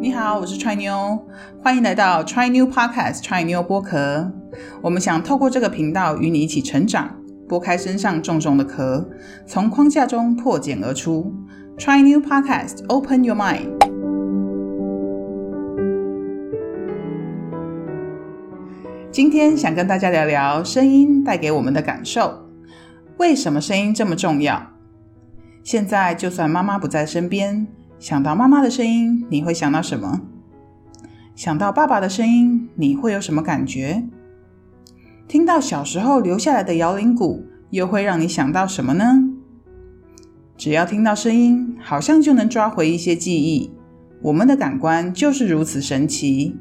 你好，我是 Try New，欢迎来到 Try New Podcast Try New 剥壳。我们想透过这个频道与你一起成长，剥开身上重重的壳，从框架中破茧而出。Try New Podcast Open Your Mind。今天想跟大家聊聊声音带给我们的感受。为什么声音这么重要？现在就算妈妈不在身边。想到妈妈的声音，你会想到什么？想到爸爸的声音，你会有什么感觉？听到小时候留下来的摇铃鼓，又会让你想到什么呢？只要听到声音，好像就能抓回一些记忆。我们的感官就是如此神奇。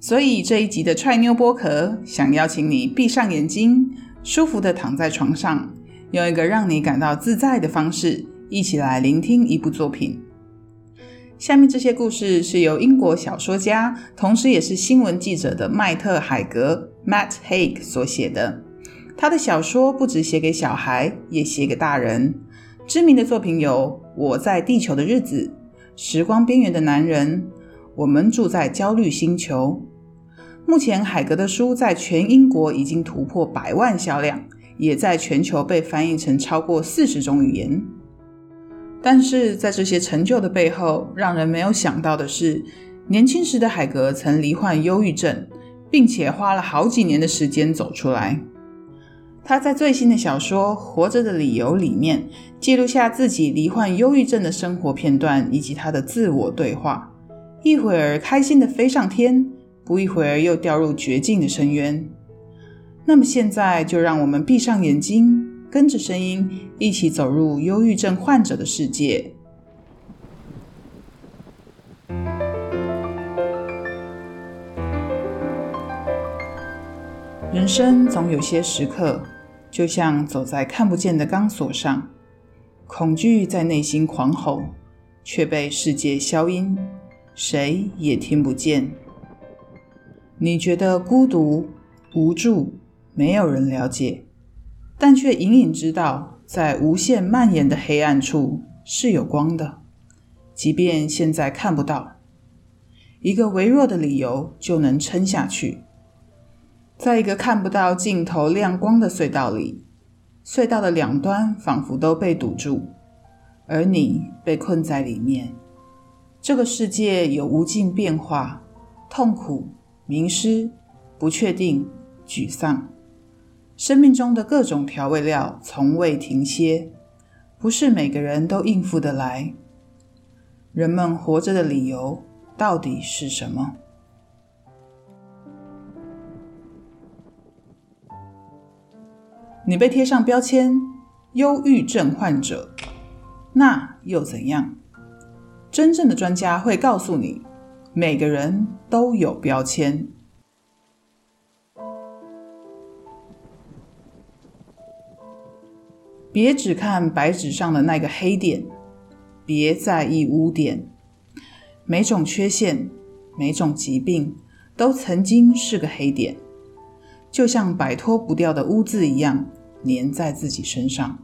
所以这一集的踹妞剥壳，想邀请你闭上眼睛，舒服的躺在床上，用一个让你感到自在的方式。一起来聆听一部作品。下面这些故事是由英国小说家，同时也是新闻记者的麦特·海格 （Matt Haig） 所写的。他的小说不只写给小孩，也写给大人。知名的作品有《我在地球的日子》、《时光边缘的男人》、《我们住在焦虑星球》。目前，海格的书在全英国已经突破百万销量，也在全球被翻译成超过四十种语言。但是在这些成就的背后，让人没有想到的是，年轻时的海格曾罹患忧郁症，并且花了好几年的时间走出来。他在最新的小说《活着的理由》里面，记录下自己罹患忧郁症的生活片段，以及他的自我对话。一会儿开心地飞上天，不一会儿又掉入绝境的深渊。那么现在，就让我们闭上眼睛。跟着声音一起走入忧郁症患者的世界。人生总有些时刻，就像走在看不见的钢索上，恐惧在内心狂吼，却被世界消音，谁也听不见。你觉得孤独、无助，没有人了解。但却隐隐知道，在无限蔓延的黑暗处是有光的，即便现在看不到。一个微弱的理由就能撑下去。在一个看不到尽头亮光的隧道里，隧道的两端仿佛都被堵住，而你被困在里面。这个世界有无尽变化、痛苦、迷失、不确定、沮丧。生命中的各种调味料从未停歇，不是每个人都应付得来。人们活着的理由到底是什么？你被贴上标签“忧郁症患者”，那又怎样？真正的专家会告诉你，每个人都有标签。别只看白纸上的那个黑点，别在意污点。每种缺陷、每种疾病，都曾经是个黑点，就像摆脱不掉的污渍一样，粘在自己身上。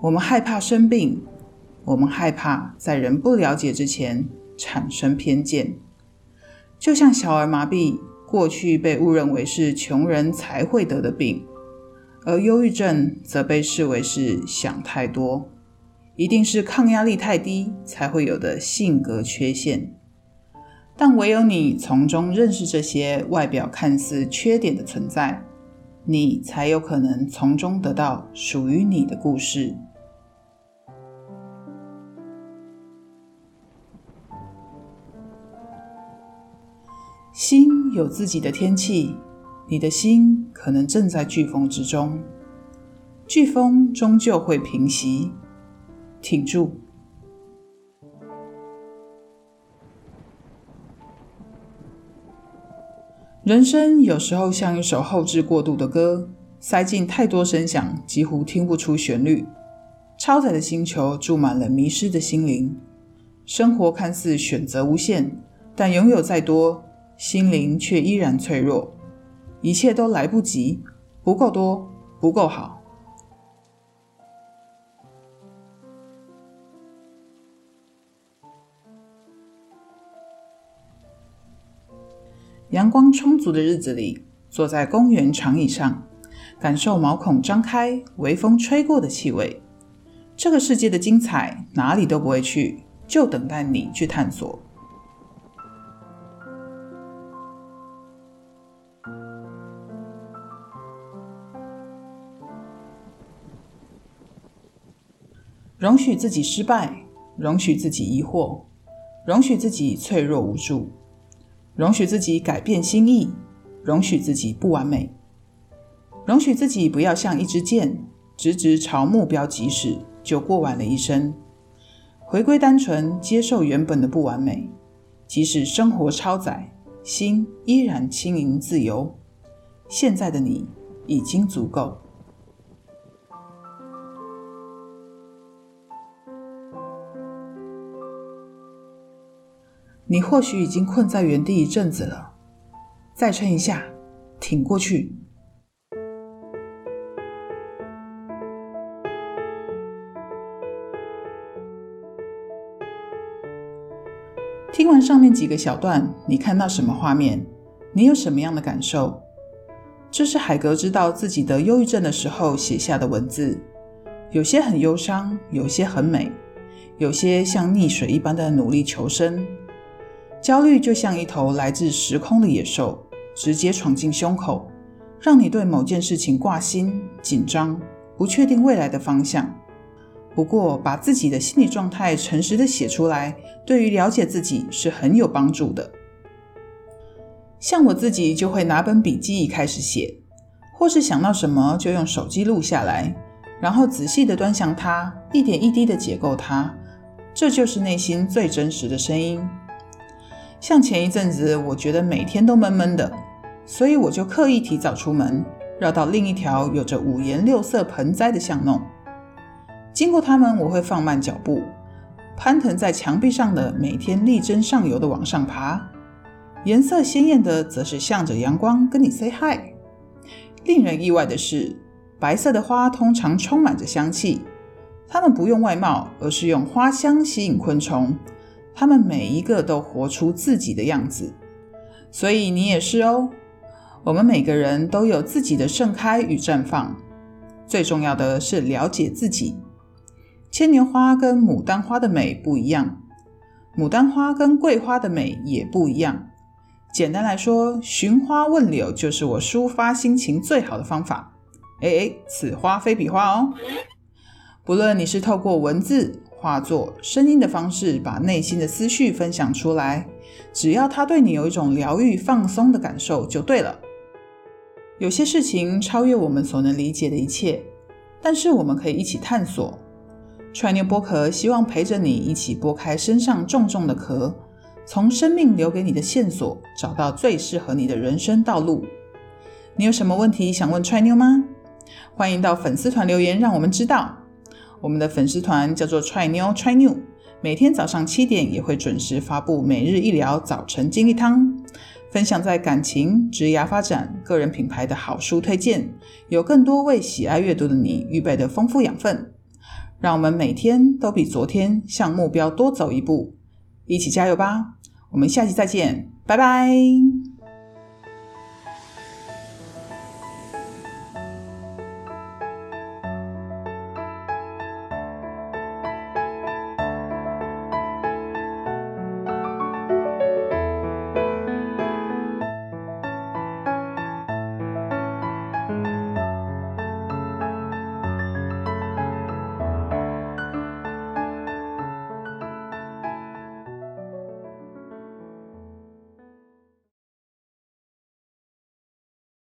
我们害怕生病，我们害怕在人不了解之前产生偏见。就像小儿麻痹，过去被误认为是穷人才会得的病。而忧郁症则被视为是想太多，一定是抗压力太低才会有的性格缺陷。但唯有你从中认识这些外表看似缺点的存在，你才有可能从中得到属于你的故事。心有自己的天气。你的心可能正在飓风之中，飓风终究会平息，挺住。人生有时候像一首后置过度的歌，塞进太多声响，几乎听不出旋律。超载的星球住满了迷失的心灵，生活看似选择无限，但拥有再多，心灵却依然脆弱。一切都来不及不够多不够好。阳光充足的日子里坐在公园长椅上感受毛孔张开微风吹过的气味。这个世界的精彩哪里都不会去就等待你去探索。容许自己失败，容许自己疑惑，容许自己脆弱无助，容许自己改变心意，容许自己不完美，容许自己不要像一支箭，直直朝目标疾驶，就过完了一生。回归单纯，接受原本的不完美，即使生活超载，心依然轻盈自由。现在的你已经足够。你或许已经困在原地一阵子了，再撑一下，挺过去。听完上面几个小段，你看到什么画面？你有什么样的感受？这是海格知道自己得忧郁症的时候写下的文字，有些很忧伤，有些很美，有些像溺水一般的努力求生。焦虑就像一头来自时空的野兽，直接闯进胸口，让你对某件事情挂心、紧张，不确定未来的方向。不过，把自己的心理状态诚实的写出来，对于了解自己是很有帮助的。像我自己就会拿本笔记开始写，或是想到什么就用手机录下来，然后仔细地端详它，一点一滴地解构它。这就是内心最真实的声音。像前一阵子，我觉得每天都闷闷的，所以我就刻意提早出门，绕到另一条有着五颜六色盆栽的巷弄。经过它们，我会放慢脚步，攀藤在墙壁上的每天力争上游的往上爬。颜色鲜艳的，则是向着阳光跟你 say hi。令人意外的是，白色的花通常充满着香气，它们不用外貌，而是用花香吸引昆虫。他们每一个都活出自己的样子，所以你也是哦。我们每个人都有自己的盛开与绽放，最重要的是了解自己。牵牛花跟牡丹花的美不一样，牡丹花跟桂花的美也不一样。简单来说，寻花问柳就是我抒发心情最好的方法。哎哎，此花非彼花哦。不论你是透过文字。化作、声音的方式，把内心的思绪分享出来。只要它对你有一种疗愈、放松的感受，就对了。有些事情超越我们所能理解的一切，但是我们可以一起探索。踹妞剥壳希望陪着你一起剥开身上重重的壳，从生命留给你的线索，找到最适合你的人生道路。你有什么问题想问踹妞吗？欢迎到粉丝团留言，让我们知道。我们的粉丝团叫做踹妞 Try New，每天早上七点也会准时发布每日一聊早晨精力汤，分享在感情、职涯发展、个人品牌的好书推荐，有更多为喜爱阅读的你预备的丰富养分，让我们每天都比昨天向目标多走一步，一起加油吧！我们下期再见，拜拜。